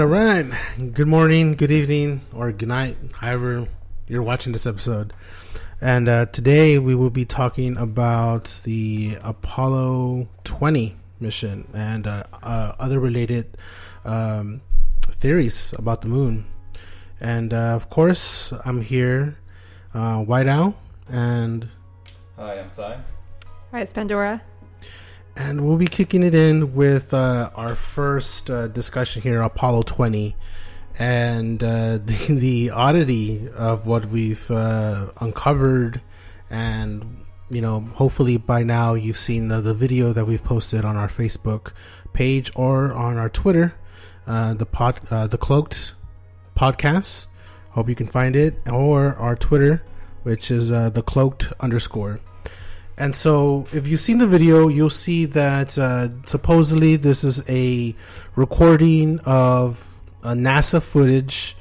Right, all right. Good morning, good evening, or good night, however you're watching this episode. And uh, today we will be talking about the Apollo 20 mission and uh, uh, other related um, theories about the moon. And uh, of course, I'm here, uh, White Owl, and Hi, I'm Sai. Hi, it's Pandora. And we'll be kicking it in with uh, our first uh, discussion here, Apollo 20, and uh, the, the oddity of what we've uh, uncovered. And, you know, hopefully by now you've seen the, the video that we've posted on our Facebook page or on our Twitter, uh, the pod, uh, the Cloaked Podcast. Hope you can find it, or our Twitter, which is the Cloaked underscore. And so, if you've seen the video, you'll see that uh, supposedly this is a recording of a NASA footage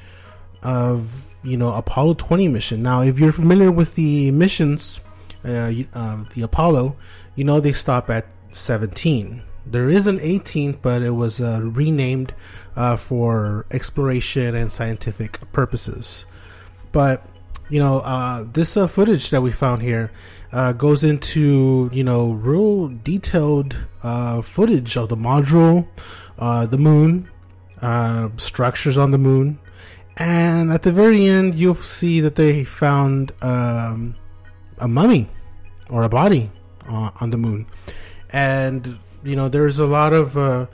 of you know Apollo 20 mission. Now, if you're familiar with the missions, uh, uh, the Apollo, you know they stop at 17. There is an 18, but it was uh, renamed uh, for exploration and scientific purposes. But you know, uh, this footage that we found here uh, goes into you know real detailed uh, footage of the module, uh, the moon, uh, structures on the moon, and at the very end you'll see that they found um, a mummy or a body on the moon, and you know there's a lot of uh,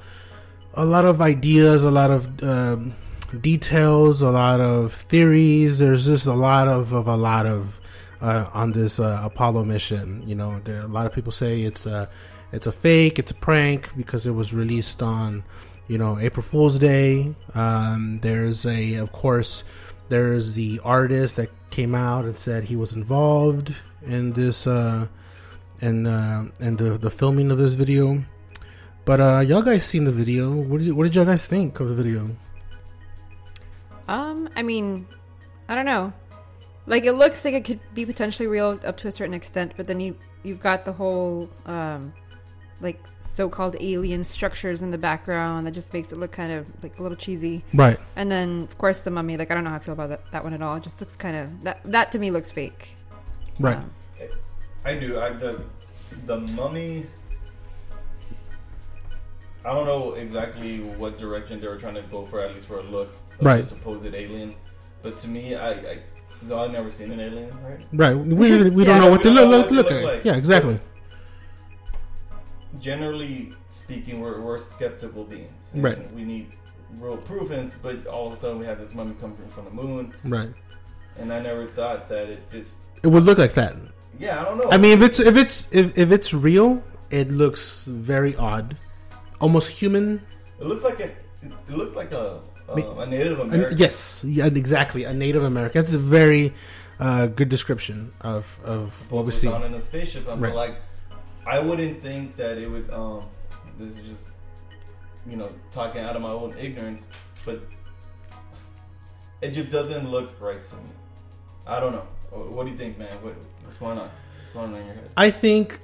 a lot of ideas, a lot of um, details, a lot of theories. There's just a lot of, of a lot of uh, on this uh, Apollo mission. You know, there a lot of people say it's a it's a fake, it's a prank because it was released on you know April Fool's Day. Um, there's a of course there's the artist that came out and said he was involved in this uh, and uh, and the the filming of this video. But uh, y'all guys seen the video? What did what did y'all guys think of the video? Um, I mean, I don't know. Like it looks like it could be potentially real up to a certain extent, but then you you've got the whole um like so-called alien structures in the background that just makes it look kind of like a little cheesy. Right. And then of course the mummy, like I don't know how I feel about that, that one at all. It just looks kind of that that to me looks fake. Right. Um, I do. I the the mummy. I don't know exactly what direction they were trying to go for, at least for a look of Right. the supposed alien. But to me, I, I I've never seen an alien, right? Right. We, we don't know what we they don't look, know look, what they look look like. like. Yeah, exactly. Generally speaking, we're, we're skeptical beings. Right. We need real proof, and but all of a sudden we have this mummy coming from the moon, Right. and I never thought that it just. It would look like that. Yeah, I don't know. I mean, if it's if it's if, if it's real, it looks very odd, almost human. it looks like a. It looks like a. Uh, a Native American. yes, yeah, exactly. A Native American. That's a very uh, good description of of what we see. on in a spaceship. I'm Right. like, I wouldn't think that it would. Um, this is just, you know, talking out of my own ignorance, but it just doesn't look right to me. I don't know. What do you think, man? What, what's going on? What's going on in your head? I think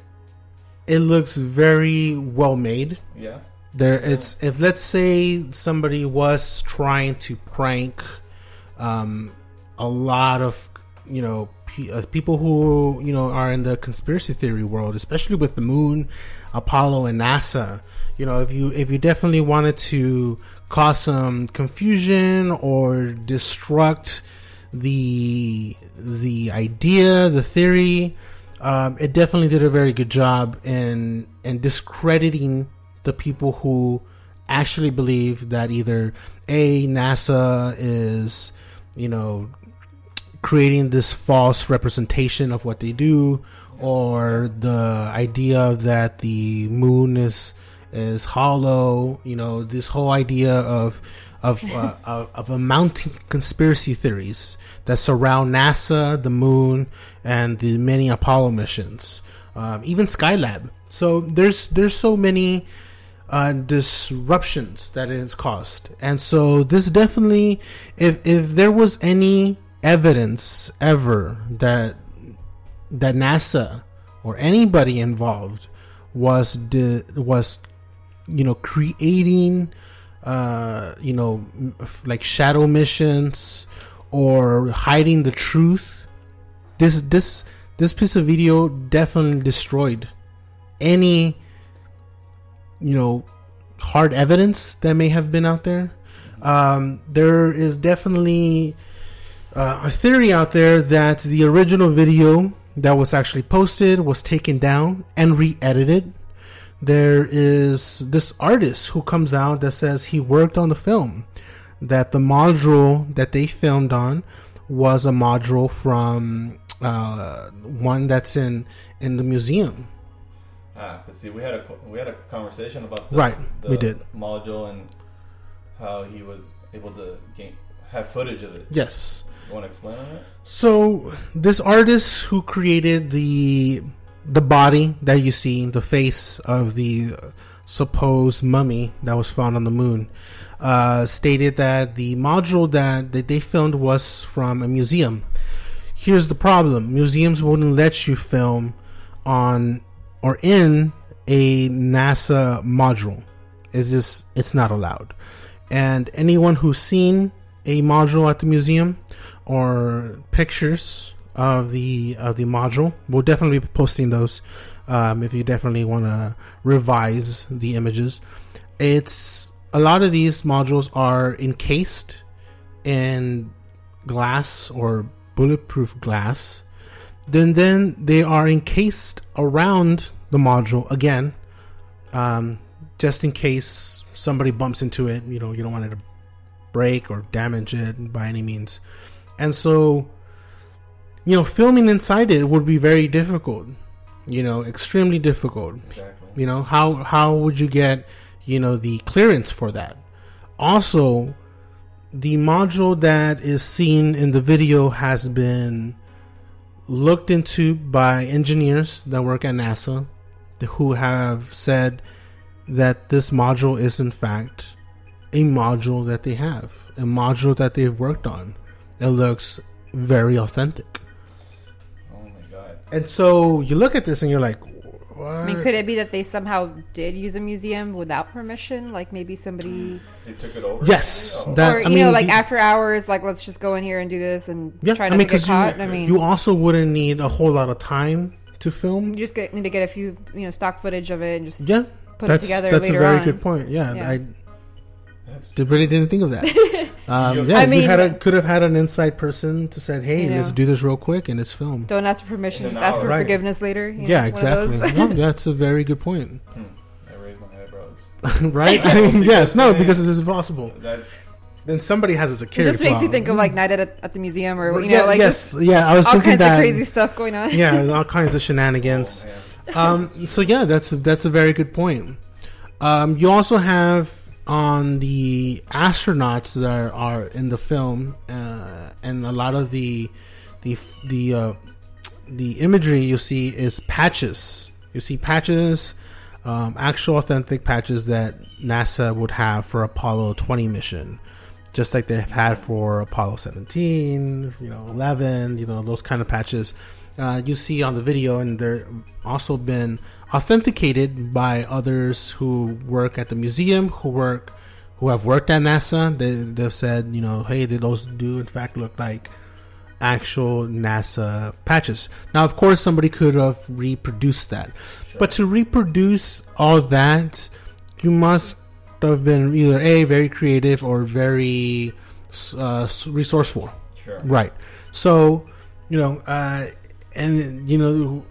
it looks very well made. Yeah. There, it's if let's say somebody was trying to prank um, a lot of you know pe- uh, people who you know are in the conspiracy theory world, especially with the moon, Apollo, and NASA. You know, if you if you definitely wanted to cause some confusion or destruct the the idea, the theory, um, it definitely did a very good job in in discrediting the people who actually believe that either a NASA is you know creating this false representation of what they do or the idea that the moon is is hollow you know this whole idea of of uh, of, of a mounting conspiracy theories that surround NASA, the moon, and the many Apollo missions, um, even Skylab. So there's there's so many uh, disruptions that it has caused, and so this definitely, if if there was any evidence ever that that NASA or anybody involved was di- was you know creating uh, you know, like shadow missions or hiding the truth. This this this piece of video definitely destroyed any you know hard evidence that may have been out there. Um, there is definitely uh, a theory out there that the original video that was actually posted was taken down and re-edited there is this artist who comes out that says he worked on the film, that the module that they filmed on was a module from uh, one that's in in the museum. Ah, but see, we had a we had a conversation about the, right. the we did module and how he was able to gain have footage of it. Yes. You want to explain on that? So this artist who created the the body that you see, the face of the supposed mummy that was found on the moon, uh, stated that the module that, that they filmed was from a museum. Here's the problem museums wouldn't let you film on or in a NASA module. It's just, it's not allowed. And anyone who's seen a module at the museum or pictures of the of the module. We'll definitely be posting those um, if you definitely want to revise the images. It's a lot of these modules are encased in glass or bulletproof glass. Then then they are encased around the module again, um, just in case somebody bumps into it. You know you don't want it to break or damage it by any means. And so you know, filming inside it would be very difficult. You know, extremely difficult. Exactly. You know, how how would you get, you know, the clearance for that? Also, the module that is seen in the video has been looked into by engineers that work at NASA who have said that this module is in fact a module that they have, a module that they've worked on. It looks very authentic. Oh my God. And so you look at this and you're like, what? I mean, could it be that they somehow did use a museum without permission? Like maybe somebody they took it over. Yes, oh. that, or you I mean, know, like after hours, like let's just go in here and do this and yeah, try not I mean, to get caught. You, I mean, you also wouldn't need a whole lot of time to film. You just get, need to get a few, you know, stock footage of it and just yeah, put it together. That's a very on. good point. Yeah, yeah. I that's really didn't think of that. um, yeah, I mean, you had a, could have had an inside person to said, "Hey, let's do this real quick," and it's filmed. Don't ask for permission; just ask for right. forgiveness later. yeah, know, exactly. no, that's a very good point. Hmm. I raised my eyebrows. right? I mean, yes, no, because this is possible. That's then somebody has a security. It just makes flaw. you think of like night at, at the museum, or you know, yeah, like yes, yeah. I was all thinking kinds that of crazy stuff going on. yeah, all kinds of shenanigans. Oh, um, so yeah, that's that's a very good point. Um, you also have on the astronauts that are in the film, uh, and a lot of the the the uh, the imagery you see is patches. You see patches, um, actual authentic patches that NASA would have for Apollo 20 mission, just like they've had for Apollo 17, you know, 11, you know, those kind of patches. Uh, you see on the video, and they're also been authenticated by others who work at the museum, who work, who have worked at NASA. They, they've said, you know, hey, those do in fact look like actual NASA patches. Now, of course, somebody could have reproduced that, but to reproduce all that, you must have been either a very creative or very uh, resourceful. Sure. Right. So, you know, uh, and you know,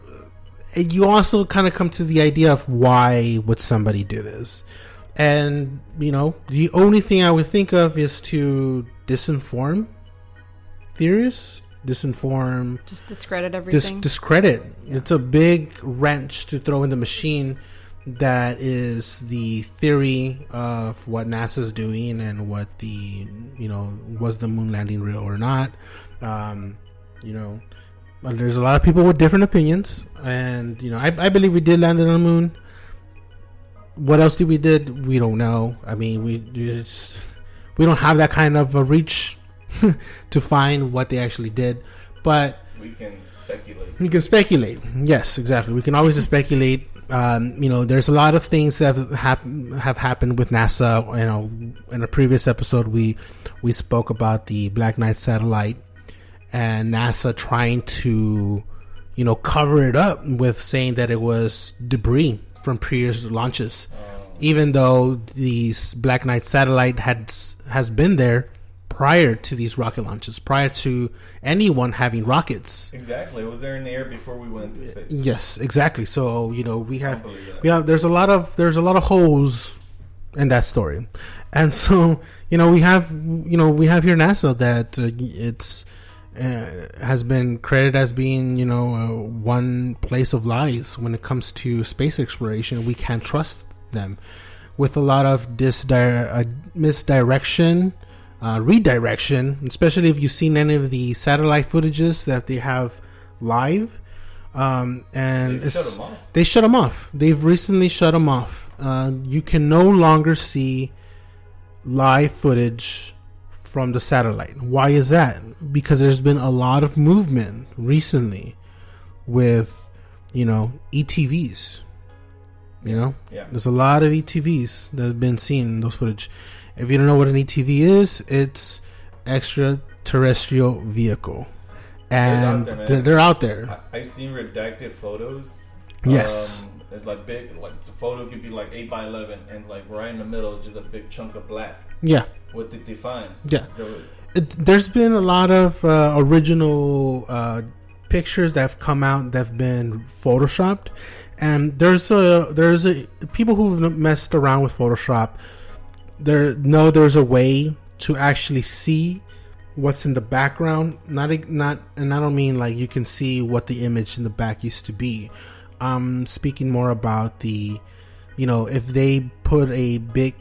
you also kind of come to the idea of why would somebody do this, and you know, the only thing I would think of is to disinform theorists, disinform, Just discredit dis- everything. discredit. It's a big wrench to throw in the machine that is the theory of what NASA's doing and what the you know was the moon landing real or not. Um, you know, but there's a lot of people with different opinions, and you know, I, I believe we did land on the moon. What else did we did? We don't know. I mean, we just we don't have that kind of a reach to find what they actually did, but We can speculate. we can speculate. Yes, exactly. We can always speculate. Um, you know, there's a lot of things that have, have happened with NASA. You know, in a previous episode, we we spoke about the Black Knight satellite and NASA trying to, you know, cover it up with saying that it was debris from previous launches, even though the Black Knight satellite had has been there prior to these rocket launches, prior to anyone having rockets. Exactly. It was there in the air before we went into space. Yes, exactly. So you know we have we have there's a lot of there's a lot of holes in that story, and so you know we have you know we have here NASA that uh, it's uh, has been credited as being you know uh, one place of lies when it comes to space exploration. We can't trust them with a lot of disdi- uh, misdirection. Uh, redirection, especially if you've seen any of the satellite footages that they have live, um, and They shut they shut them off. They've recently shut them off. Uh, you can no longer see live footage from the satellite. Why is that? Because there's been a lot of movement recently with, you know, ETVs. You know, Yeah. there's a lot of ETVs that have been seen in those footage. If you don't know what an ETV is, it's extraterrestrial vehicle, and there, they're, they're out there. I, I've seen redacted photos. Yes. Um, it's like big, like the photo could be like eight by eleven, and like right in the middle, just a big chunk of black. Yeah, What did they find? yeah. There was- it, there's been a lot of uh, original uh, pictures that have come out that have been photoshopped, and there's a there's a people who've messed around with Photoshop. There know there's a way to actually see what's in the background. Not not, and I don't mean like you can see what the image in the back used to be. I'm speaking more about the, you know, if they put a big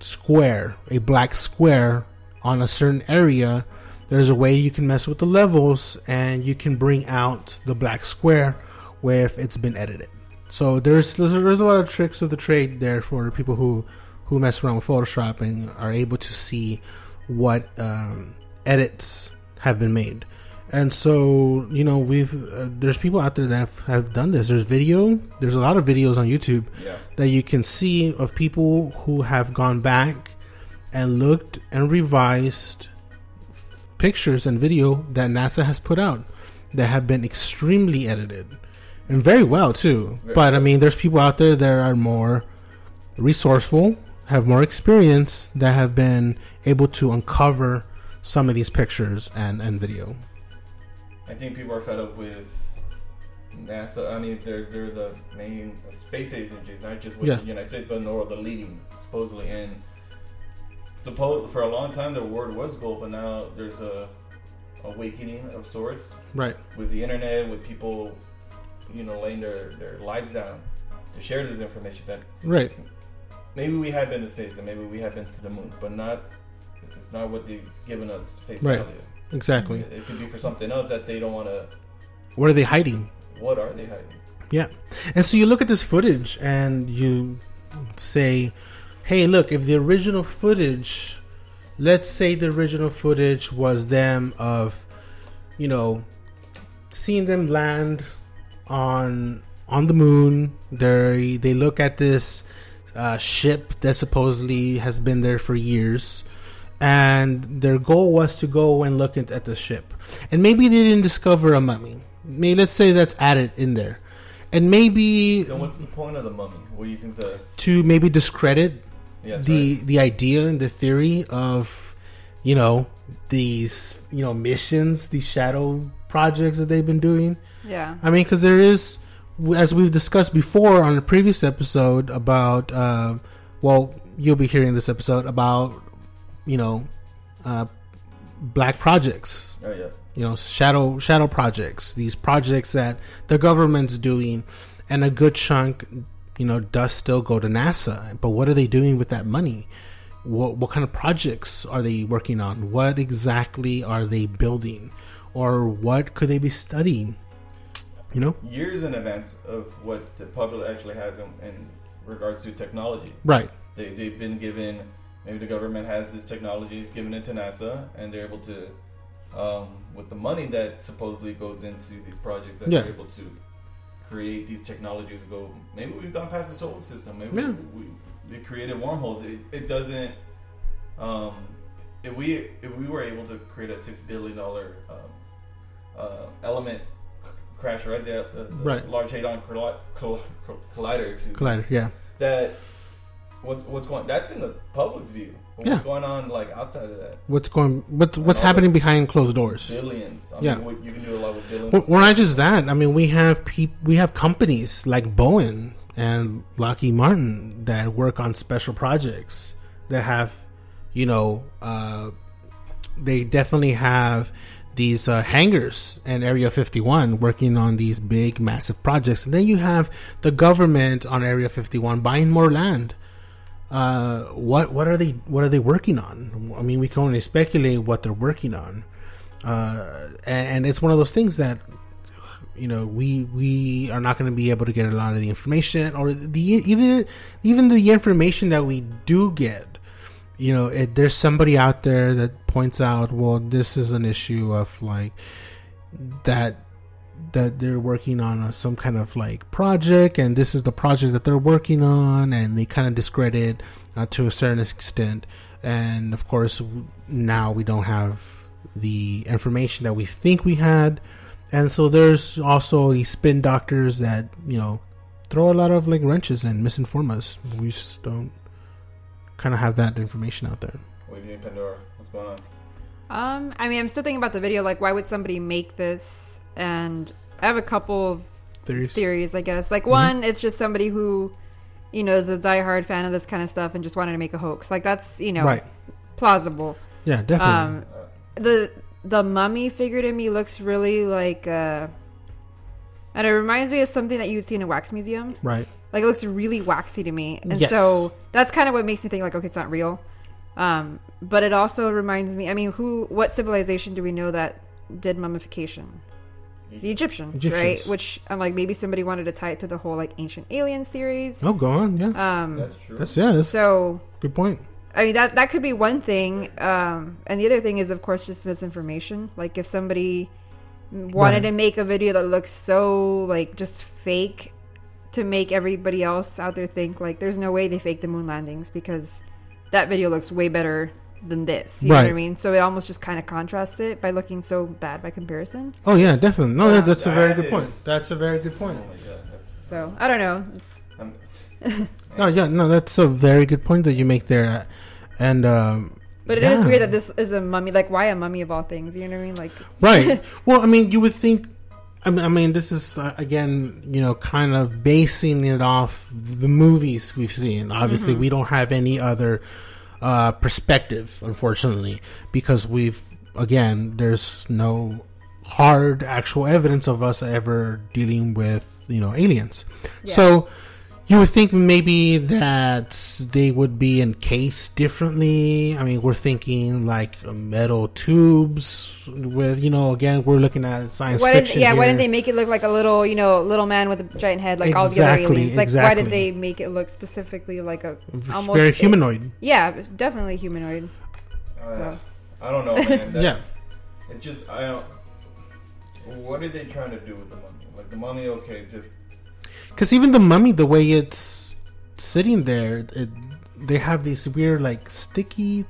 square, a black square on a certain area, there's a way you can mess with the levels and you can bring out the black square where it's been edited. So there's there's, there's a lot of tricks of the trade there for people who who mess around with Photoshop and are able to see what um, edits have been made. And so you know we've uh, there's people out there that have, have done this. There's video. There's a lot of videos on YouTube yeah. that you can see of people who have gone back and looked and revised f- pictures and video that NASA has put out that have been extremely edited and very well too. Very But I mean, there's people out there that are more resourceful, have more experience, that have been able to uncover some of these pictures and, and video. I think people are fed up with NASA. I mean, they're they're the main space agency, not just with Yeah. the United States, but nor the leading supposedly. And suppose for a long time the word was gold, but now there's a awakening of sorts Right. with the internet, with people, you know, laying their their lives down to share this information. That Right. maybe we have been to space and maybe we have been to the moon, but not. It's not what they've given us face Right. value. Exactly. It, it could be for something else that they don't want to. What are they hiding? What are they hiding? Yeah. And so you look at this footage and you say, hey, look, if the original footage, let's say the original footage was them of, you know, seeing them land on on the moon. They they look at this uh, ship that supposedly has been there for years, and their goal was to go and look at, at the ship. And maybe they didn't discover a mummy. Maybe let's say that's added in there, and maybe Then what's the point of the mummy? What do you think the? to maybe discredit Yes, the right. the idea and the theory of you know these you know missions, these shadow projects that they've been doing. Yeah. I mean, because there is, as we've discussed before on a previous episode about, uh, well, you'll be hearing this episode about, you know, uh, black projects, Oh yeah. you know, shadow shadow projects, these projects that the government's doing, and a good chunk, you know, does still go to NASA. But what are they doing with that money? What what kind of projects are they working on? What exactly are they building, or what could they be studying? You know, Years in advance of what the public actually has in, in regards to technology. right? They they've been given. Maybe the government has this technology, it's given it to NASA, and they're able to, um, with the money that supposedly goes into these projects, that Yeah. they're able to create these technologies. and Go, maybe we've gone past the solar system. Maybe Yeah. we, we, we created wormholes. It, it doesn't. Um, if we if we were able to create a six billion dollar um, uh, element crash right there, the, the Right. Large Hadron Colli- Colli- Collider, excuse me Collider, yeah, that what's what's going that's in the public's view. What's Yeah. going on like outside of that? what's going? What's what's happening behind closed doors? Billions. I Yeah. mean, what, you can do a lot with billions. Well, well, not just that. I mean, we have peop- we have companies like Boeing and Lockheed Martin that work on special projects that have, you know, uh, they definitely have these uh, hangars and Area 51 working on these big, massive projects. And then you have the government on Area 51 buying more land. Uh, what what are they what are they working on? I mean, we can only speculate what they're working on. Uh, and, and it's one of those things that you know we we are not going to be able to get a lot of the information or the either even the information that we do get you know it, there's somebody out there that points out well this is an issue of like that that they're working on a, some kind of like project and this is the project that they're working on and they kind of discredit uh, to a certain extent and of course now we don't have the information that we think we had and so there's also these spin doctors that you know throw a lot of like wrenches and misinform us we just don't kind of have that information out there What do you think, Pandora? What's going on? Um, I mean, I'm still thinking about the video. Like, why would somebody make this? And I have a couple of theories theories, I guess. Like, Mm-hmm. one, it's just somebody who, you know, is a diehard fan of this kind of stuff and just wanted to make a hoax. Like, that's you know right plausible. yeah definitely Um, the the mummy figure to me looks really like, uh, and it reminds me of something that you'd see in a wax museum. right Like, it looks really waxy to me, and Yes. so that's kind of what makes me think like, okay, it's not real. Um, but it also reminds me. I mean, who? What civilization do we know that did mummification? The Egyptians, right? Which I'm like, maybe somebody wanted to tie it to the whole like ancient aliens theories. oh go on yeah Um, That's true. that's yeah that's so good point I mean that that could be one thing, um, and the other thing is, of course, just misinformation. Like if somebody wanted Right. to make a video that looks so like just fake to make everybody else out there think like there's no way they faked the moon landings because that video looks way better than this. You know what I mean? So it almost just kind of contrasts it by looking so bad by comparison. Oh yeah, definitely. No, Yeah. that's a very That good point. That's a very good Oh point. my god, that's. So I don't know. It's, No, yeah, no, that's a very good point that you make there, and um, but it is yeah. weird that this is a mummy. Like why a mummy of all things? You know what I mean? Like right. Well, I mean, you would think. I mean, I mean, this is uh, again, you know, kind of basing it off the movies we've seen. Obviously, we don't have any other uh, perspective, unfortunately, because we've again, there's no hard actual evidence of us ever dealing with you know aliens. Yeah. So you would think maybe that they would be encased differently. I mean, we're thinking like metal tubes with you know again we're looking at science Why did fiction. yeah? Why didn't they make it look like a little you know little man with a giant head like all the other aliens? Like why did they make it look specifically like a almost very humanoid? Yeah, it's definitely humanoid. uh, So. I don't know, man. That, yeah, It just I don't. What are they trying to do with the money? Like the money, okay, just because even the mummy, the way it's sitting there, it, they have these weird like sticky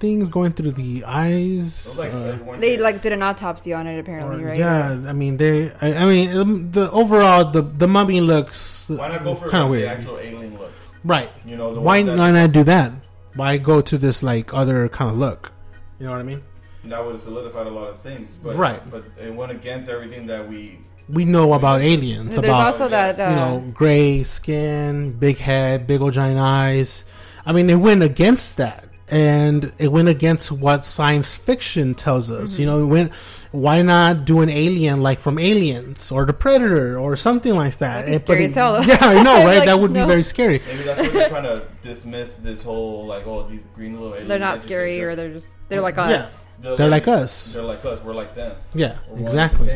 things going through the eyes. Like, uh, They like did an autopsy on it apparently, or- right? Yeah, I mean they. I, I mean um, the overall the the mummy looks Why not go for kind of like, the weird. actual alien look? right. You know, the Why one that, why not do that? Why go to this like other kind of look? You know what I mean? that would have solidified a lot of things. But, Right. But it went against everything that we. We know about aliens. There's about also that uh, you know gray skin, big head, big old giant eyes. I mean, it went against that, and it went against what science fiction tells us. Mm-hmm. You know, it went. Why not do an alien like from Aliens or the Predator or something like that? That'd And scary it- as hell, though. Yeah, I know, right? Like, that would no. be very scary. Maybe that's what they're trying to dismiss this whole like, oh, these green little aliens. they're I not just scary think or they're just they're like Yeah. us. They're like us. They're like us. We're like them. Yeah, We're the exactly.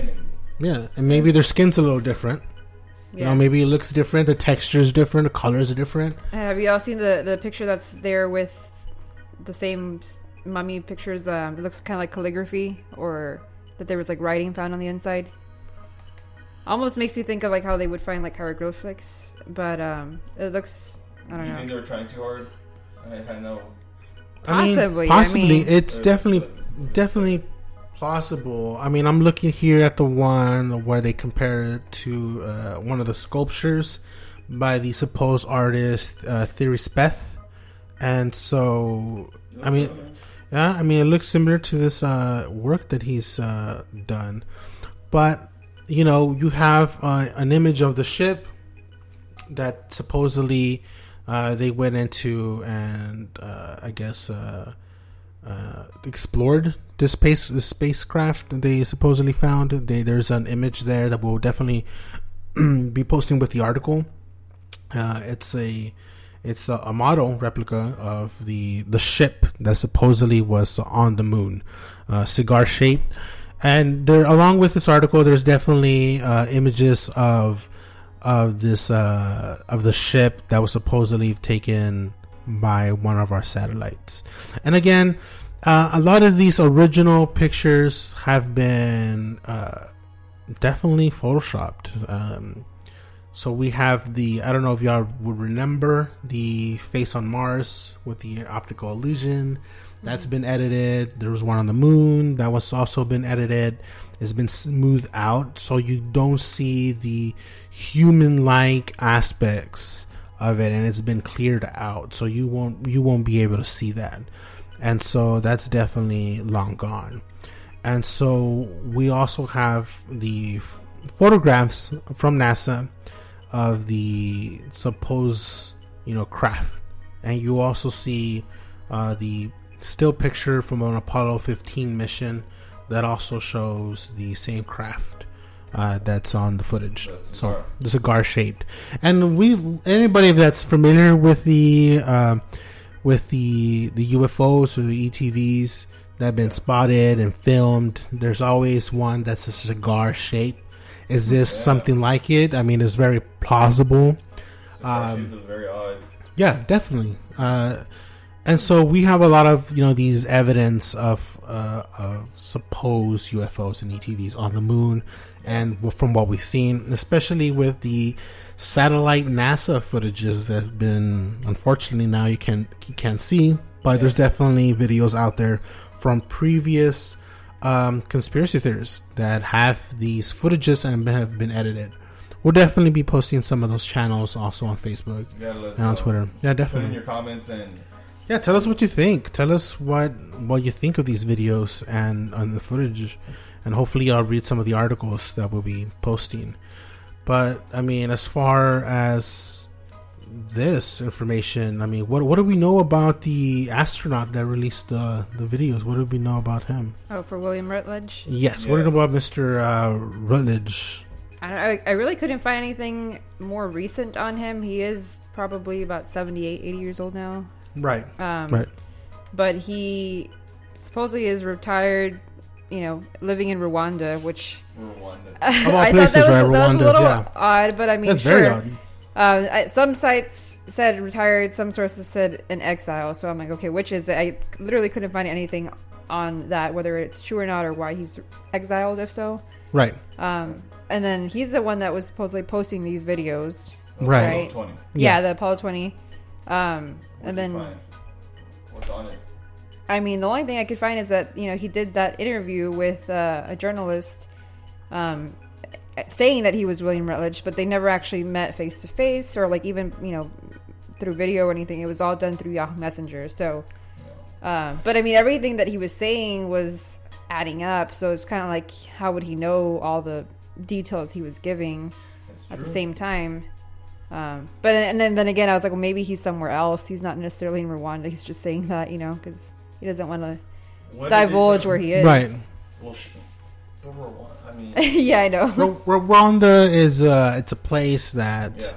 Same, maybe. Yeah, and maybe their skin's a little different. You know, maybe it looks different. The texture's different. The colors are different. Have you all seen the the picture that's there with the same mummy pictures? Um, it looks kind of like calligraphy, or that there was like writing found on the inside. Almost makes me think of like how they would find like hieroglyphics, but um, it looks I don't You know. think they were trying too hard? I, I know. I mean, Possibly, I possibly. mean- it's definitely, definitely plausible. I mean, I'm looking here at the one where they compare it to uh, one of the sculptures by the supposed artist uh, Thierry Speth, and so I mean, yeah, I mean, it looks similar to this uh, work that he's uh, done, but you know, you have uh, an image of the ship that supposedly uh, they went into and uh, I guess uh, uh, explored this space this spacecraft they supposedly found. They, there's an image there that we'll definitely be posting with the article. Uh, it's a it's a, a model replica of the the ship that supposedly was on the moon, uh, cigar shaped. And there, along with this article, there's definitely uh, images of of this uh, of the ship that was supposedly taken by one of our satellites. And again, uh, a lot of these original pictures have been uh, definitely photoshopped. Um, so we have the I don't know if y'all would remember the face on Mars with the optical illusion. That's been edited. There was one on the moon that was also been edited. It's been smoothed out so you don't see the human-like aspects of it, and it's been cleared out so you won't you won't be able to see that. And so that's definitely long gone. And so we also have the photographs from NASA of the supposed, you know, craft, and you also see uh, the still picture from an Apollo 15 mission that also shows the same craft uh, that's on the footage. So cigar. the cigar shaped, and we anybody that's familiar with the uh, with the the UFOs or the ETVs that have been spotted and filmed, there's always one that's a cigar shape. Is this Yeah. something like it? I mean, it's very plausible. Um, very odd. Yeah, definitely. Uh, and so we have a lot of you know these evidence of uh, of supposed UFOs and ETVs on the moon, and from what we've seen, especially with the satellite NASA footages that's been unfortunately now you can you can't see, but there's definitely videos out there from previous um, conspiracy theorists that have these footages and have been edited. We'll definitely be posting some of those channels also on Facebook You gotta let us and on. Twitter. Yeah, definitely. Put in your comments and Yeah, tell us what you think. Tell us what what you think of these videos and on the footage, and hopefully I'll read some of the articles that we'll be posting. But I mean, as far as this information, I mean, what what do we know about the astronaut that released the the videos? What do we know about him? Oh, for William Rutledge. Yes, what do we know Yes. about Mister uh, Rutledge? I, don't, I, I really couldn't find anything more recent on him. He is probably about 78, 80 years old now. Right, Um, right. But he supposedly is retired, you know, living in Rwanda, which Rwanda. all I places, thought that was, right? that was a little yeah. odd, but I mean, That's sure. very odd. Uh, I, some sites said retired, some sources said in exile. So I'm like, okay, which is it? I literally couldn't find anything on that, whether it's true or not, or why he's exiled, if so. Right, Um, and then he's the one that was supposedly posting these videos. right. Right. Twenty. Yeah, Yeah. the Apollo 20. Um, and What'd then what's on it? I mean, the only thing I could find is that you know he did that interview with uh, a journalist, um, saying that he was William Rutledge, but they never actually met face to face or like even you know through video or anything. It was all done through Yahoo Messenger. So, uh, but I mean, everything that he was saying was adding up. So it's kind of like, how would he know all the details he was giving at the same time? Um, but and then, then again, I was like, well, maybe he's somewhere else. He's not necessarily in Rwanda. He's just saying that, you know, because he doesn't want to What did they divulge where he is. Right. Well, sh- but we're. I mean, yeah, I know. Ru- Rwanda is uh, it's a place that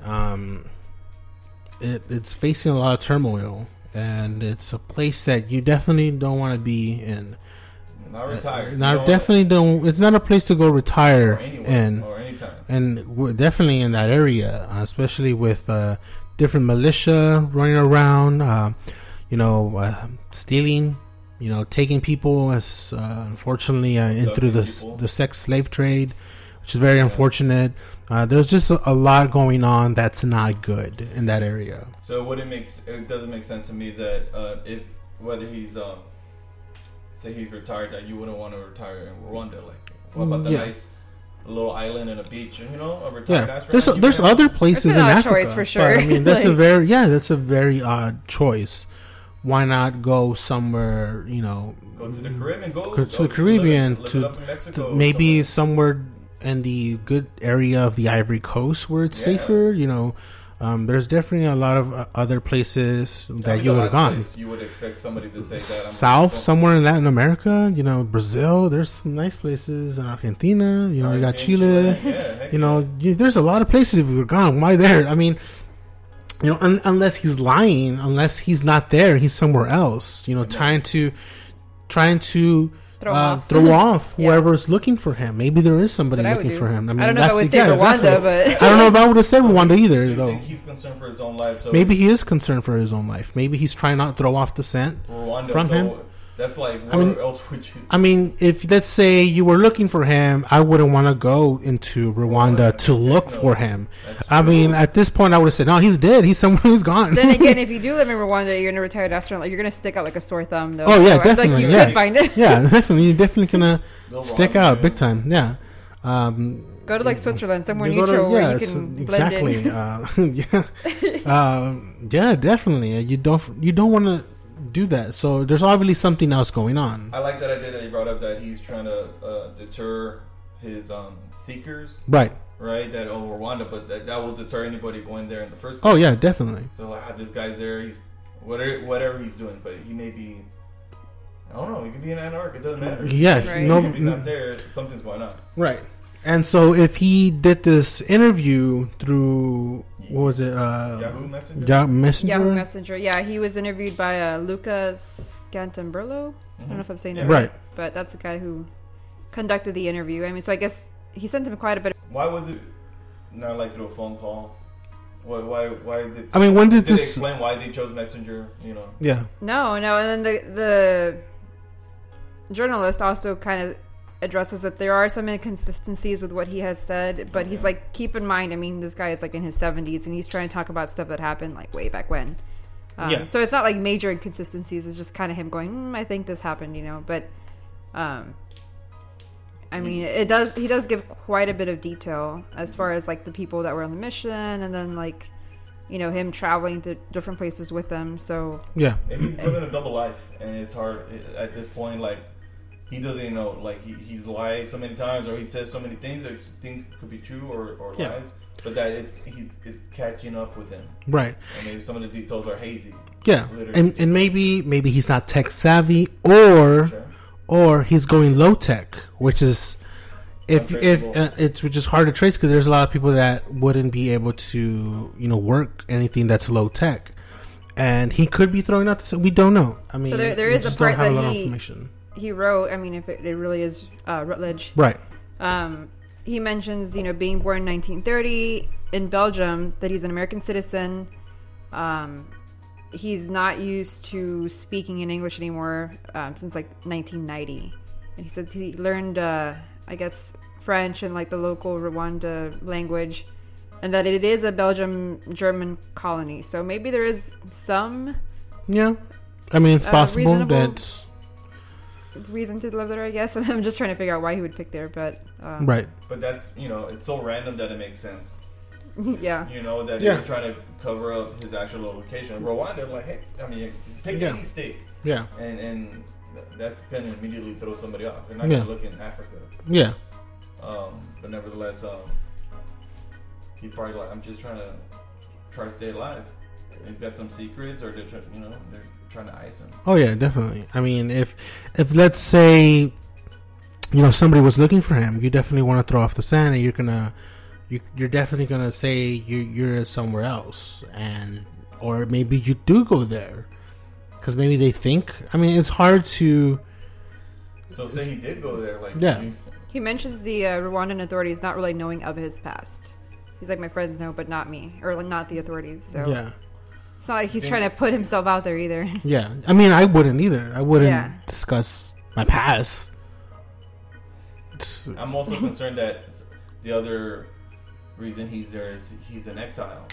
yeah. um, it, it's facing a lot of turmoil, and it's a place that you definitely don't want to be in. Not retired. Not you know, definitely don't. It's not a place to go retire Or anywhere. in, Or anytime. and we're definitely in that area, uh, especially with uh, different militia running around. Uh, you know, uh, stealing. You know, taking people as uh, unfortunately uh, in through the people. the sex slave trade, which is very unfortunate. Uh, there's just a, a lot going on that's not good in that area. So what it makes it doesn't make sense to me that uh, if whether he's um say he's retired that you wouldn't want to retire in Rwanda like what about the Yeah. nice little island and a beach you know a retired Yeah, astronaut there's you there's other places That's an in odd Africa choice for but, sure. I mean, that's a very yeah, that's a very odd choice. Why not go somewhere? You know, go to the Caribbean go, Go to the Caribbean live to- it up in Mexico to maybe somewhere. somewhere in the good area of the Ivory Coast where it's Yeah. safer. You know, um, there's definitely a lot of uh, other places that me you would have gone. you would expect somebody to say that South, somewhere in Latin America, you know, Brazil. There's some nice places in Argentina. You know, you got Chile. Yeah, You know, you, there's a lot of places if you're gone. Why there? I mean, you know, un, unless he's lying, unless he's not there, he's somewhere else. You know, trying to, trying to Throw uh, off. throw off Yeah. whoever's looking for him. Maybe there is somebody That's what I would looking for him. I mean, I don't know if I that's- would say yeah, Rwanda, exactly. but I don't know if I would have said Rwanda either, you though. he's concerned for his own life? So Maybe he is concerned for his own life. Maybe he's trying not to throw off the scent. Rwanda from so him? That's like I where mean- else would you? I mean, if let's say you were looking for him, I wouldn't want to go into Rwanda to look No, for him. I true. mean, at this point, I would have said, "No, he's dead. He's somewhere. He's gone." then again, if you do live in Rwanda, you're in a retired astronaut. You're gonna stick out like a sore thumb, though. Oh, yeah, So definitely, Like you yeah. could find it. yeah, definitely. You're definitely gonna Go stick Rwanda, out man. big time. Yeah. Um, Go to like Switzerland, somewhere you go to- neutral where you it's- can blend in. Uh, yeah, um, yeah, definitely. You don't you don't want to do that. So there's obviously something else going on. I like that idea that you brought up that he's trying to uh, deter his um, seekers, Right. right? That oh Rwanda, but that, that will deter anybody going there in the first place. Oh yeah, definitely. So like, ah, this guy's there. He's whatever whatever he's doing, but he may be. I don't know. He could be an Antarctica. It doesn't matter. Yeah. Right. No. If he's not there, something's going on. Right. And so if he did this interview through what was it? Uh, Yahoo Messenger. Yahoo Messenger. Yahoo Messenger. Yeah, he was interviewed by uh, Luca Scantamburlo. I don't know if I'm saying that Right. but that's the guy who conducted the interview. I mean, so I guess he sent him quite a bit. Why was it not like through a phone call? Why? Why? Why did? I mean, when did did they this? explain why they chose Messenger? You know. Yeah. No, no, and then the the journalist also kind of addresses that there are some inconsistencies with what he has said, but he's like, keep in mind, I mean, this guy is like in his seventies, and he's trying to talk about stuff that happened like way back when. Um, Yeah. So it's not like major inconsistencies. It's just kind of him going, mm, I think this happened, you know. But, um, I mean, it does. He does give quite a bit of detail as far as like the people that were on the mission, and then like, you know, him traveling to different places with them. So Yeah. And he's living a double life, and it's hard at this point. Like he doesn't even know. Like he, he's lied so many times, or he says so many things that things could be true or, or Yeah. lies, but that it's he's it's catching up with him, Right. and maybe some of the details are hazy. Yeah. Literally. And and maybe maybe he's not tech savvy, or Sure. or he's going low tech, which is if if uh, it's which is hard to trace because there's a lot of people that wouldn't be able to you know work anything that's low tech, and he could be throwing out this. We don't know. I mean, there- there we is a just part that lot of he- information. He wrote i mean if it, it really is uh, rutledge Right. um, he mentions you know being born in 1930 in belgium that he's an american citizen um, he's not used to speaking in english anymore um, since like 1990 and he says he learned uh, i guess french and like the local rwanda language and that it is a belgium german colony so maybe there is some Yeah. I mean, it's Uh, possible reasonable- that's reason to live there, I guess. I'm just trying to figure out why he would pick there, but um, right. But that's you know, it's so random that it makes sense. yeah, You know that Yeah. they're trying to cover up his actual location. Rwanda, like, hey, I mean, pick Yeah. any state, Yeah, and and that's gonna immediately throw somebody off. They're not Yeah. gonna look in Africa. yeah, Um, but nevertheless, um, he's probably like, I'm just trying to try to stay alive. He's got some secrets, or they're trying, you know, they're trying to ice him. Oh yeah, definitely. I mean, if if let's say you know somebody was looking for him, you definitely want to throw off the sand, and you're gonna you, you're definitely gonna say you're you're somewhere else, and or maybe you do go there because maybe they think. I mean, it's hard to. So say he did go there, like, Yeah. you- he mentions the uh, Rwandan authorities not really knowing of his past. He's like, my friends know, but not me, or like, not the authorities. So Yeah, it's not like he's Think- trying to put himself out there either. yeah. I mean, I wouldn't either. I wouldn't Yeah. discuss my past. It's- I'm also concerned that the other reason he's there is he's in exile.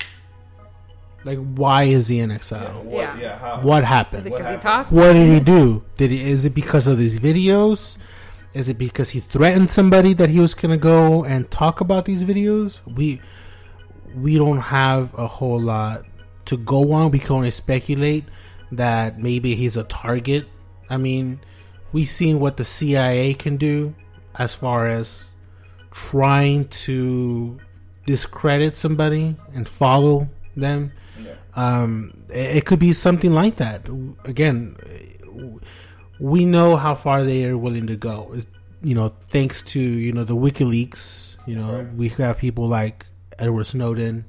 like, why is he in Yeah, exile? what, Yeah. yeah. How? What Is happened? it What because he happened? What did he do? Did he, is it because of these videos? Is it because he threatened somebody that he was gonna go and talk about these videos? We we don't have a whole lot to go on. We can only speculate that maybe he's a target. I mean, we've seen what the CIA can do as far as trying to discredit somebody and follow them Yeah. um, it, it could be something like that. Again, we know how far they are willing to go. Is you know, thanks to you know the WikiLeaks. You know, Right. we have people like Edward Snowden,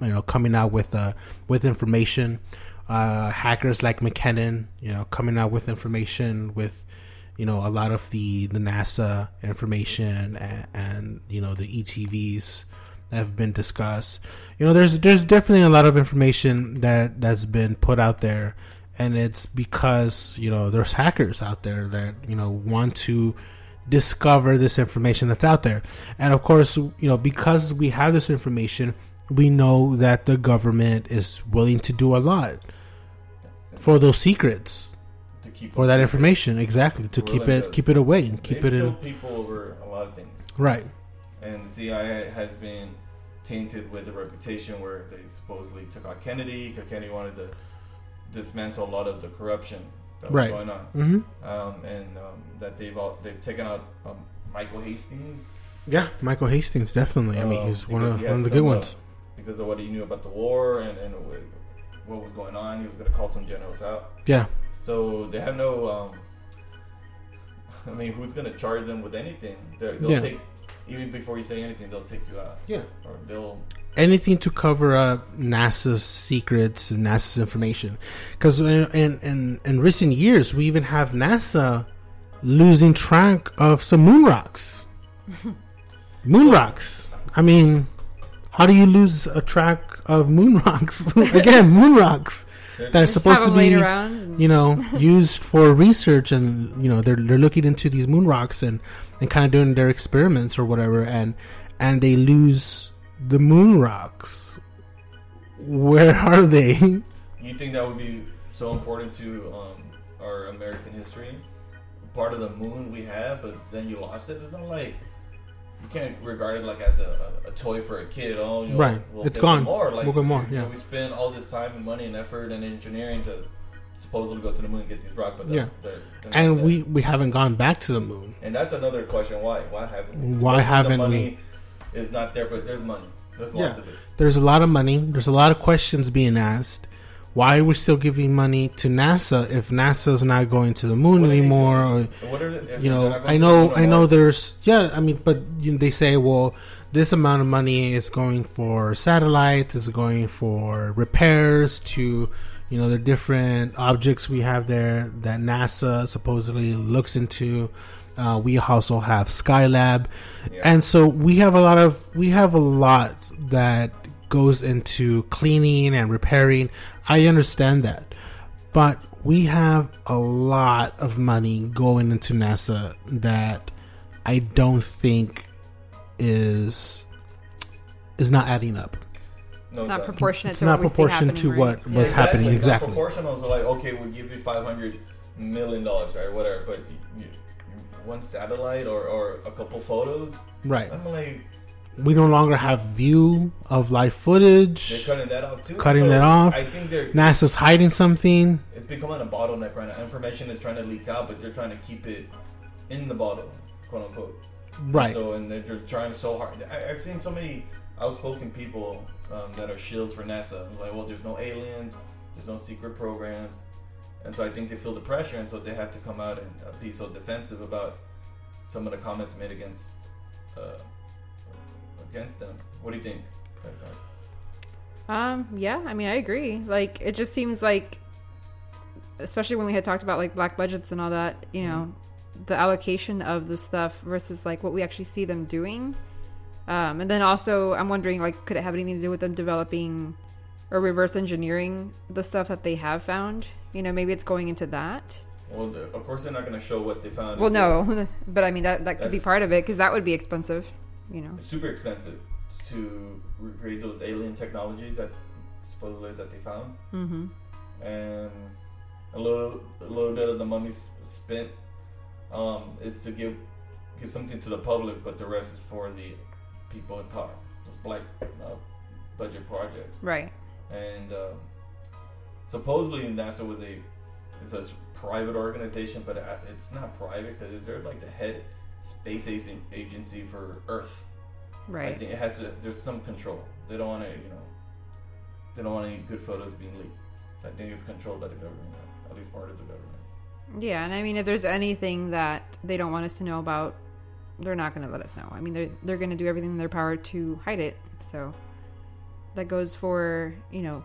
you know, coming out with uh with information. Uh, hackers like McKinnon, you know, coming out with information with, you know, a lot of the the NASA information and, and you know the ETVs that have been discussed. You know, there's there's definitely a lot of information that that's been put out there, and it's because you know there's hackers out there that you know want to discover this information that's out there, and of course, you know, because we have this information, we know that the government is willing to do a lot for those secrets, To keep for that safe. information, exactly to keep it keep it away and keep it in killed people over a lot of things. right. and the CIA has been tainted with a reputation where they supposedly took out Kennedy because Kennedy wanted to dismantle a lot of the corruption that was Right. going on, hmm um, and um, that they've all, they've taken out um, Michael Hastings Yeah, Michael Hastings definitely. I mean, um, he's one of he one of the good uh, ones. Because of what he knew about the war and, and what was going on. He was going to call some generals out. Yeah, So they have no. Um, I mean, who's going to charge them with anything? They're, they'll Yeah. take even before you say anything, they'll take you out, yeah. or they'll Anything to cover up NASA's secrets and NASA's information, because in, in in in recent years we even have NASA losing track of some moon rocks. moon rocks. I mean, how do you lose a track of moon rocks? Again, moon rocks that are supposed to be you know, used for research and you know they're they're looking into these moon rocks and and kind of doing their experiments or whatever and and they lose the moon rocks. Where are they? You think that would be so important to um, our American history? Part of the moon we have, but then you lost it. It's not like you can't regard it like as a, a, a toy for a kid. Oh, you know, Right. We'll It's gone. More. Like, We'll get more, you know, yeah. we spend all this time and money and effort and engineering to supposedly go to the moon and get these rocks, but they're, Yeah. they're, they're And we we haven't gone back to the moon. and that's another question. Why? Why haven't? we? Why haven't money Is not there, but there's money. There's Yeah. lots of it. There's a lot of money. There's a lot of questions being asked. Why are we still giving money to NASA if NASA's not going to the moon anymore? Or, doing? What are the, you know, I know, I know. There's yeah. I mean, but you know, they say, well, this amount of money is going for satellites, is going for repairs to, you know, the different objects we have there that NASA supposedly looks into. Uh, we also have Skylab, Yeah. and so we have a lot of we have a lot that goes into cleaning and repairing. I understand that, but we have a lot of money going into NASA that I don't think is is not adding up. No, It's not not. proportionate It's to not what we see proportion happening, to right? what Yeah. was happening Not exactly. proportional to like, okay, we'll give you five hundred million dollars, right? Whatever, but you, you, one satellite or, or a couple photos. Right. I'm like, We no longer have view of live footage. they're cutting that out too. Cutting that off. I think they're NASA's hiding something. it's becoming a bottleneck right now. Information is trying to leak out, but they're trying to keep it in the bottle, quote unquote. Right. So and they're just trying so hard. I, I've seen so many outspoken people um, that are shields for NASA. Like, well, there's no aliens, there's no secret programs, and so I think they feel the pressure, and so they have to come out and uh, be so defensive about some of the comments made against uh, against them. What do you think? Um, yeah, I mean, I agree. Like, it just seems like, especially when we had talked about like black budgets and all that, you know, the allocation of the stuff versus like what we actually see them doing. Um, and then also, I'm wondering, like, could it have anything to do with them developing or reverse engineering the stuff that they have found? You know, maybe it's going into that. Well, of course they're not going to show what they found. Well, no, but I mean that that could be part of it because that would be expensive. You know. It's super expensive to recreate those alien technologies that supposedly that they found. Mm-hmm. and a little a little bit of the money spent um, is to give give something to the public, but the rest is for the people in power, those black uh, budget projects. Right. And um, supposedly NASA was a it's a private organization, but uh, it's not private because they're like the head space agency for Earth. Right. I think it has to, there's some control. They don't want to, you know, they don't want any good photos being leaked. So I think it's controlled by the government, at least part of the government. Yeah, and I mean, if there's anything that they don't want us to know about, they're not going to let us know. I mean, they're they're going to do everything in their power to hide it. So that goes for you know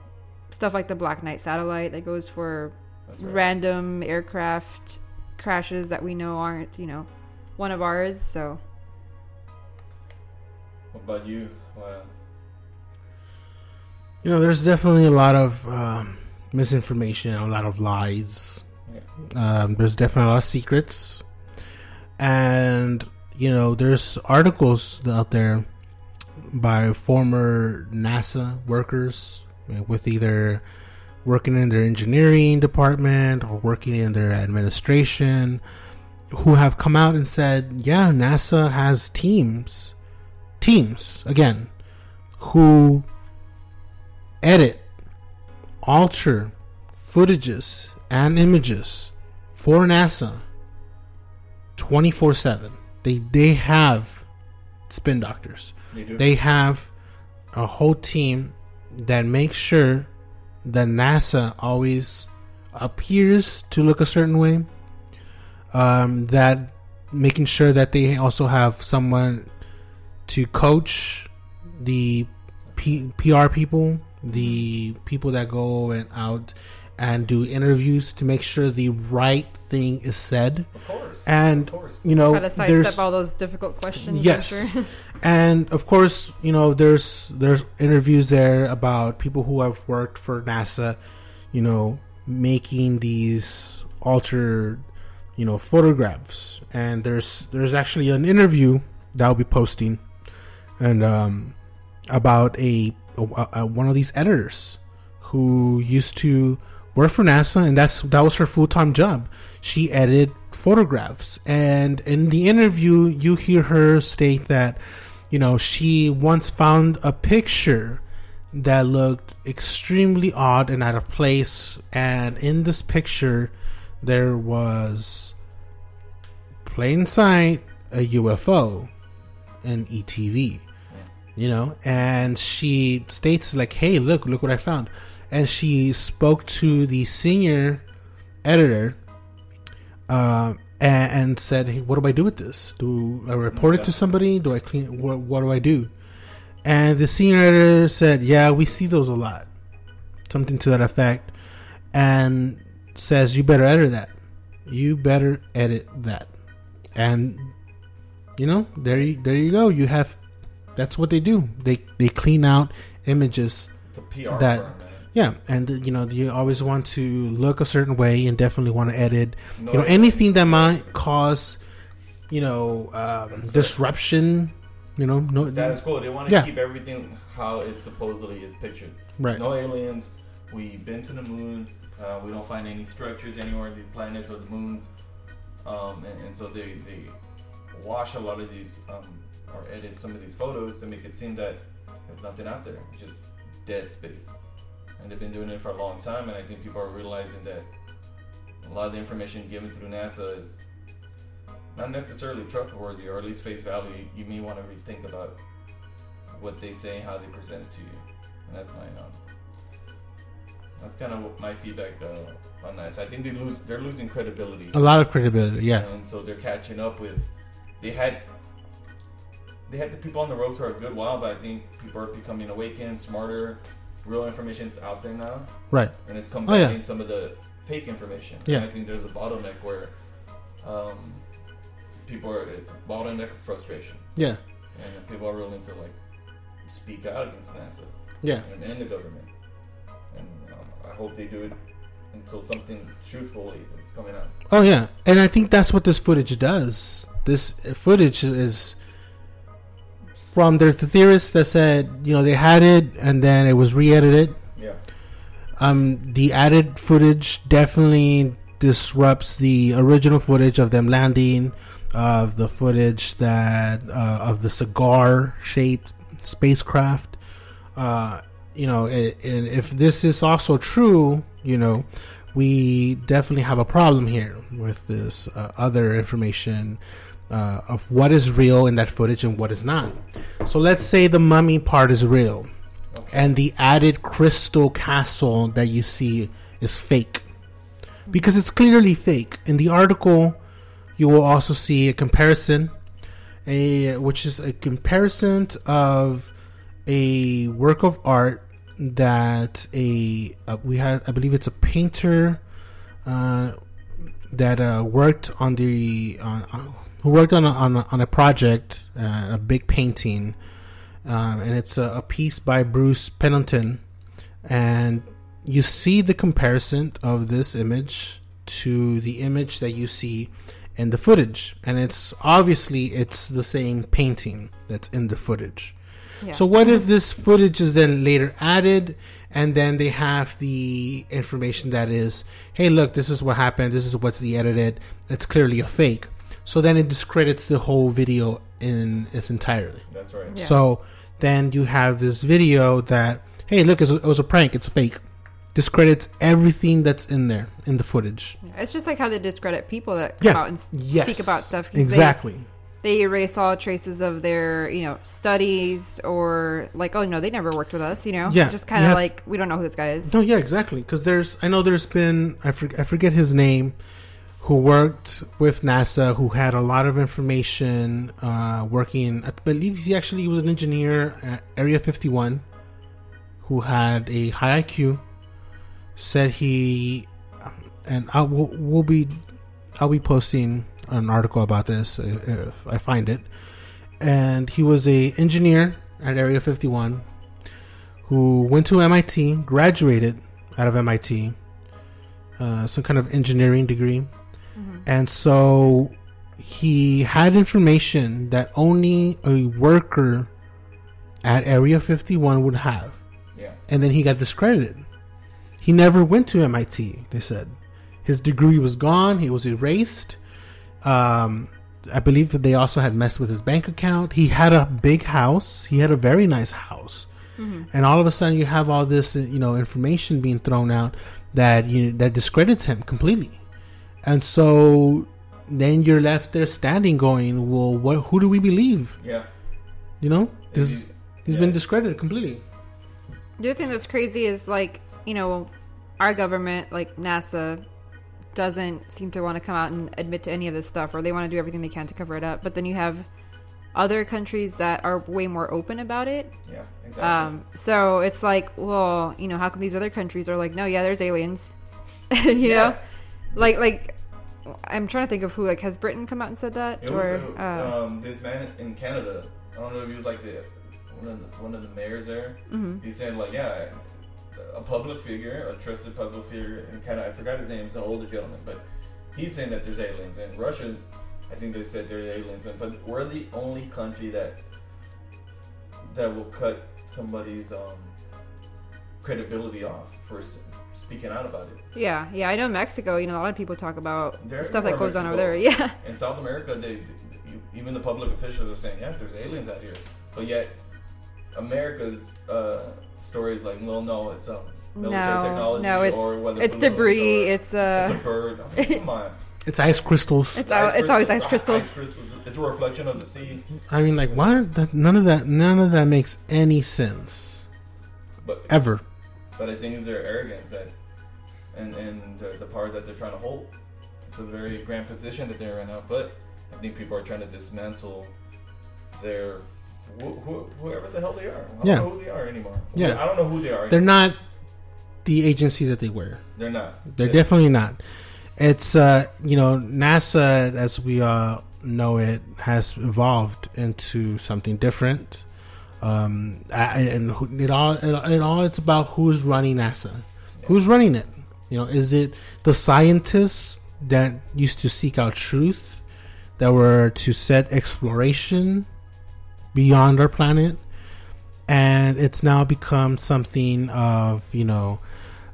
stuff like the Black Knight satellite. That goes for right. random aircraft crashes that we know aren't you know one of ours. So What about you? Well, You know, there's definitely a lot of um, misinformation, a lot of lies. Um, there's definitely a lot of secrets, and you know, there's articles out there by former NASA workers with either working in their engineering department or working in their administration who have come out and said, yeah, NASA has teams, teams again, who edit, alter footages and images for NASA 24 7. They, they have spin doctors. you do. They have a whole team that makes sure that NASA always appears to look a certain way. Um, that making sure that they also have someone to coach the P- PR people, the people that go and out and do interviews to make sure the right thing is said. of course. And of course. you know, try to there's all those difficult questions. Yes. sure. and of course, you know, there's there's interviews there about people who have worked for NASA, you know, making these altered, you know, photographs. And there's there's actually an interview that I'll be posting, and um, about a, a, a one of these editors who used to work for NASA, and that's that was her full time job. She edited photographs, and in the interview, you hear her state that, you know, she once found a picture that looked extremely odd and out of place, and in this picture, there was plain sight a UFO, an ETV you know? And she states like hey look look what i found. And she spoke to the senior editor uh, and, and said hey, what do i do with this? Do i report it to somebody? Do i clean what, what do i do? And the senior editor said yeah we see those a lot. Something to that effect. And says you better edit that you better edit that and you know there you there you go you have that's what they do. They they clean out images. It's a PR that- firm. Yeah, and you know you always want to look a certain way and definitely want to edit. No, you know anything that might cause you know um, disruption You know, no status quo. They want to Yeah. keep everything how it supposedly is pictured. right. No aliens. We've been to the moon. Uh, we don't find any structures anywhere on these planets or the moons. Um, and, and so they, they wash a lot of these um, or edit some of these photos to make it seem that there's nothing out there. It's just dead space. And they've been doing it for a long time. And I think people are realizing that a lot of the information given through NASA is not necessarily trustworthy or at least face value. You may want to rethink about what they say and how they present it to you. And that's my um, that's kind of my feedback uh, on that. So I think they lose they're losing credibility, A lot of credibility. Yeah. and so they're catching up with. They had they had the people on the ropes for a good while, but I think people are becoming awakened, smarter. Real information's out there now, Right. and it's Oh, combating yeah. some of the fake information. Yeah. And I think there's a bottleneck where um, people are it's a bottleneck of frustration, Yeah. and people are willing to like speak out against NASA Yeah. and, and the government. I hope they do it until something truthfully is coming out. Oh yeah, and I think that's what this footage does. This footage is from the, the theorists that said you know they had it and then it was re-edited. Yeah. Um, the added footage definitely disrupts the original footage of them landing, of the footage that uh, of the cigar-shaped spacecraft. Uh, you know, and if this is also true, you know, we definitely have a problem here with this uh, other information uh, of what is real in that footage and what is not. So let's say the mummy part is real Okay. and the added crystal castle that you see is fake because it's clearly fake in the article you will also see a comparison a which is a comparison of a work of art that a uh, we had i believe it's a painter uh, that uh, worked on the uh, uh, who worked on a, on a, on a project uh, a big painting um, and it's a, a piece by Bruce Pennington, and you see the comparison of this image to the image that you see in the footage, and it's obviously it's the same painting that's in the footage. Yeah. So what if this footage is then later added, and then they have the information that is, hey, look, this is what happened. This is what's the edited. It's clearly a fake. So then it discredits the whole video in its entirety. That's right. Yeah. So then you have this video that, hey, look, it's a, it was a prank. It's a fake. Discredits everything that's in there in the footage. It's just like how they discredit people that come Yeah. out and Yes. speak about stuff. 'cause they- Exactly. They, erase all traces of their, you know, studies or like, oh no, they never worked with us. You know, Yeah, just kind of like we don't know who this guy is. No, yeah, exactly. Because there's, I know there's been, I, for, I forget his name, who worked with NASA, who had a lot of information, uh, working. I believe he actually was an engineer at Area 51, who had a high IQ. Said he, and I will we'll be, I'll be posting an article about this if, if I find it. And he was a engineer at Area 51 who went to MIT, graduated out of MIT, uh, some kind of engineering degree, and so he had information that only a worker at Area 51 would have, Yeah. and then he got discredited. He never went to MIT. They said his degree was gone. He was erased. Um, I believe that they also had messed with his bank account. He had a big house. He had a very nice house and all of a sudden you have all this you know information being thrown out that you that discredits him completely and so then you're left there standing going well what who do we believe Yeah. you know If this you- he's yeah. been discredited completely The other thing that's crazy is like, you know, our government, like NASA, doesn't seem to want to come out and admit to any of this stuff, or they want to do everything they can to cover it up. But then you have other countries that are way more open about it. Yeah. Exactly. Um, so it's like, well, you know, how come these other countries are like, no, yeah, there's aliens, you Yeah. know, like like. I'm trying to think of who like has Britain come out and said that It or was uh, uh, um, this man in Canada. I don't know if he was like the one of the, one of the mayors there. Mm-hmm. He said like, yeah, a public figure, a trusted public figure and kind of I forgot his name. He's an older gentleman, but he's saying that there's aliens. And Russia, I think they said there's aliens. And but we're the only country that that will cut somebody's um, credibility off for speaking out about it. Yeah, yeah. I know Mexico. You know, a lot of people talk about There- stuff that goes on over there. Yeah, In South America, they, they- even the public officials are saying, "Yeah, there's aliens out here," but yet America's uh, story is like, "Well, no, it's a military no, technology no. It's or weather it's debris. or It's uh, it's a bird." I mean, come on, It's ice crystals. it's al- it's always ice crystal- crystals. crystals. It's a reflection of the sea. I mean, like what? That, none of that. None of that makes any sense But ever. but I think it's their arrogance that, and and the, the power that they're trying to hold. It's a very grand position that they're in now. But I think people are trying to dismantle their wh- wh- whoever the hell they are. I don't Yeah. know who they are anymore. Yeah. I don't know who they are. They're not the agency that they were. They're not. They're They- definitely not. It's uh, you know, NASA, as we all know it, has evolved into something different. Um, I- and who- it all, it, it all, it's about who's running NASA, who's running it. You know, is it the scientists that used to seek out truth, that were to set exploration beyond our planet, and it's now become something of you know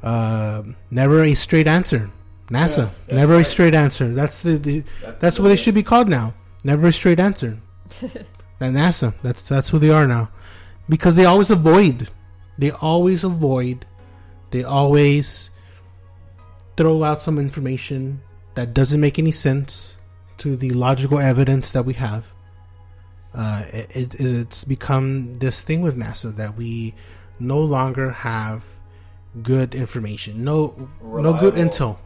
uh, never a straight answer. NASA, Yeah, that's never a straight answer. That's the, the that's the- what they should be called now. Never a straight answer. and NASA, that's that's who they are now, because they always avoid, they always avoid, they always throw out some information that doesn't make any sense to the logical evidence that we have. Uh, it, it, it's become this thing with NASA that we no longer have good information. No, no good intel.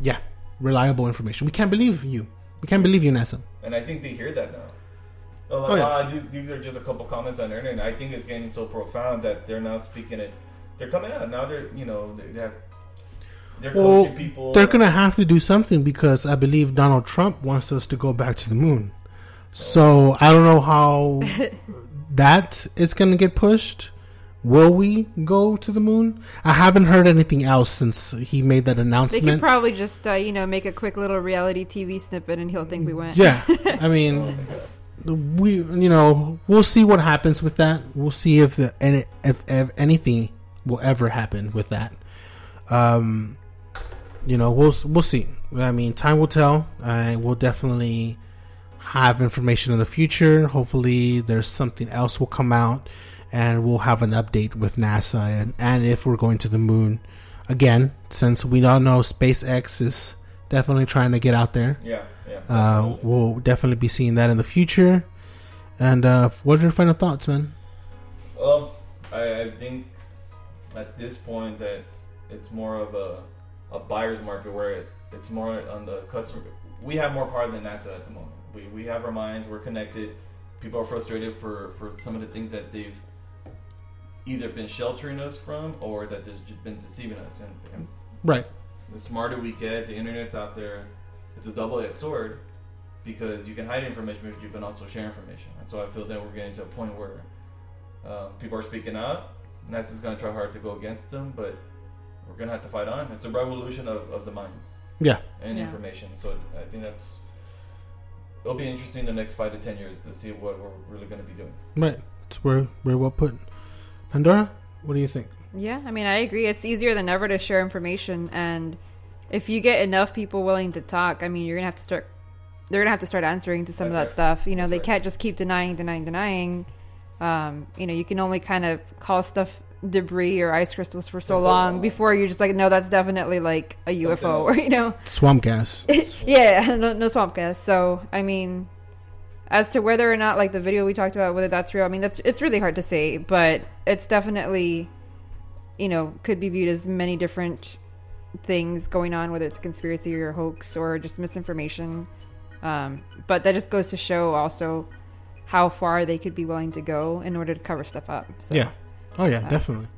Yeah, reliable information. We can't believe you. We can't believe you, NASA. And I think they hear that now. They're like, Oh, yeah. "Ah, these, these are just a couple comments on internet. I think it's getting so profound that they're now speaking it. They're coming out now. They're you know they have they're Well, coaching people. They're gonna have to do something because I believe Donald Trump wants us to go back to the moon. So I don't know how that is gonna get pushed. Will we go to the moon? I haven't heard anything else since he made that announcement. They could probably just uh, you know make a quick little reality TV snippet, and he'll think we went. yeah, I mean, we you know we'll see what happens with that. We'll see if the any if, if anything will ever happen with that. Um, you know we'll we'll see. I mean, time will tell. I will definitely have information in the future. Hopefully, there's something else will come out, and we'll have an update with NASA and and if we're going to the moon again. Since we all know SpaceX is definitely trying to get out there. Yeah, yeah. Uh, we'll definitely be seeing that in the future. And uh, what are your final thoughts, man? Well, I, I think at this point that it's more of a, a buyer's market where it's it's more on the customer. We have more power than NASA at the moment. We, we have our minds. We're connected. People are frustrated for, for some of the things that they've either been sheltering us from or that they've just been deceiving us. And, and Right. the smarter we get, the internet's out there. It's a double-edged sword because you can hide information, but you can also share information. And so I feel that we're getting to a point where uh, people are speaking out. NASA's going to try hard to go against them, but we're going to have to fight on. It's a revolution of, of the minds Yeah. and Yeah. information. So I think that's it'll be interesting in the next five to ten years to see what we're really going to be doing. Right. It's very, very well put. Pandora, what do you think? Yeah, I mean, I agree. It's easier than ever to share information, and if you get enough people willing to talk, I mean, you're gonna have to start. They're gonna have to start answering to some of that right. stuff. You know, That's they right. can't just keep denying, denying, denying. Um, you know, you can only kind of call stuff debris or ice crystals for so so long long. before you're just like, no, that's definitely like a Something UFO, or you know, Swamp gas. yeah, no, no swamp gas. So, I mean, as to whether or not like the video we talked about, whether that's real, I mean, that's it's really hard to say, but it's definitely, you know, could be viewed as many different things going on, whether it's conspiracy or hoax or just misinformation. Um, but that just goes to show also how far they could be willing to go in order to cover stuff up. So, Yeah. Oh yeah, Uh, definitely.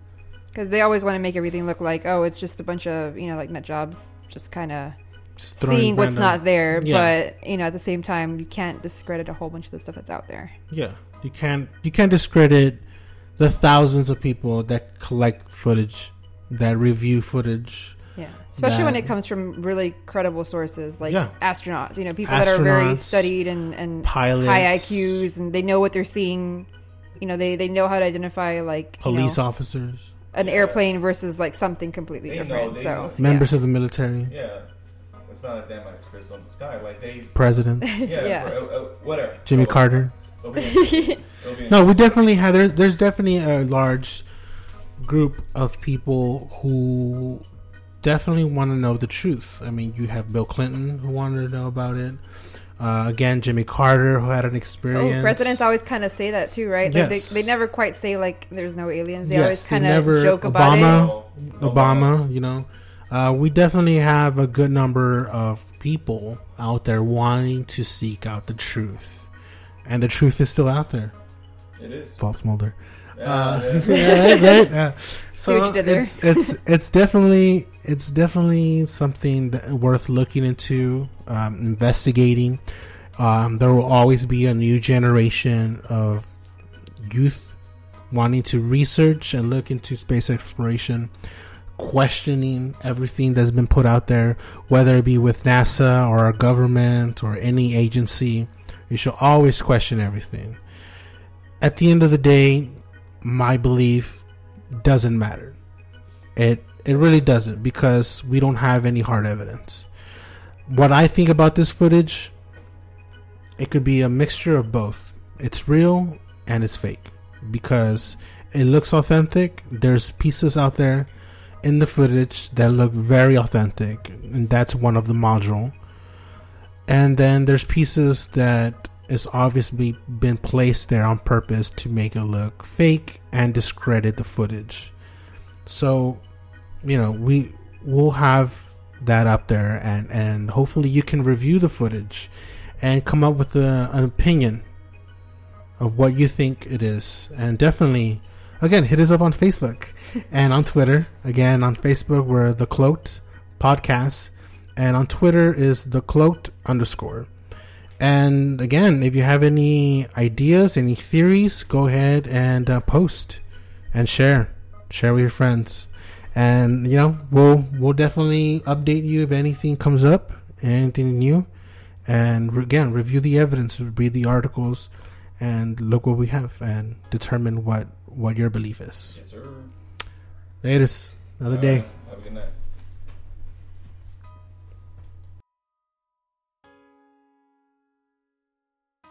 because they always want to make everything look like, oh, it's just a bunch of you know like nut jobs, just kind of seeing what's random- not there, Yeah. but you know, at the same time, you can't discredit a whole bunch of the stuff that's out there. Yeah. You can't. You can't discredit the thousands of people that collect footage, that review footage. Yeah, especially when it comes from really credible sources like Yeah. astronauts. You know, people that are very studied and and Pilots. high IQs, and they know what they're seeing. You know, they they know how to identify like you Police know, officers, an Yeah. airplane versus like something completely They different. they so know. members of the military, Yeah, it's not like damn like crystal owns the sky. Like they, president, yeah, Yeah. bro, uh, uh, whatever. Jimmy So, Carter. it'll. It'll No, we definitely have. There's, there's definitely a large group of people who definitely want to know the truth. I mean, you have Bill Clinton who wanted to know about it. Uh, again, Jimmy Carter who had an experience. Oh, presidents always kind of say that too, right? Like Yes. they, they never quite say like there's no aliens. They Yes, always they kind of never- joke about Obama- it. Obama, you know. Uh, we definitely have a good number of people out there wanting to seek out the truth. And the truth is still out there. It is. Fox Mulder. Yeah, Uh, yeah. yeah, right, right. Uh, so did there. it's it's it's definitely it's definitely something that worth looking into, um, investigating. Um, there will always be a new generation of youth wanting to research and look into space exploration, questioning everything that's been put out there, whether it be with NASA or our government or any agency. You should always question everything. At the end of the day, my belief doesn't matter. It it really doesn't because we don't have any hard evidence. What I think about this footage, it could be a mixture of both. It's real and it's fake because it looks authentic. There's pieces out there in the footage that look very authentic, and that's one of the module. And then there's pieces that is obviously been placed there on purpose to make it look fake and discredit the footage. So, you know, we will have that up there and and hopefully you can review the footage and come up with a, an opinion of what you think it is. And definitely again, hit us up on Facebook and on Twitter. Again, on Facebook we're the Cloaked Podcast and on Twitter is the Cloaked underscore. And again, if you have any ideas, any theories, go ahead and uh, post and share, share with your friends, and you know we'll we'll definitely update you if anything comes up, anything new, and again review the evidence, read the articles, and look what we have, and determine what what your belief is. Yes, sir. Latest, another All day. right.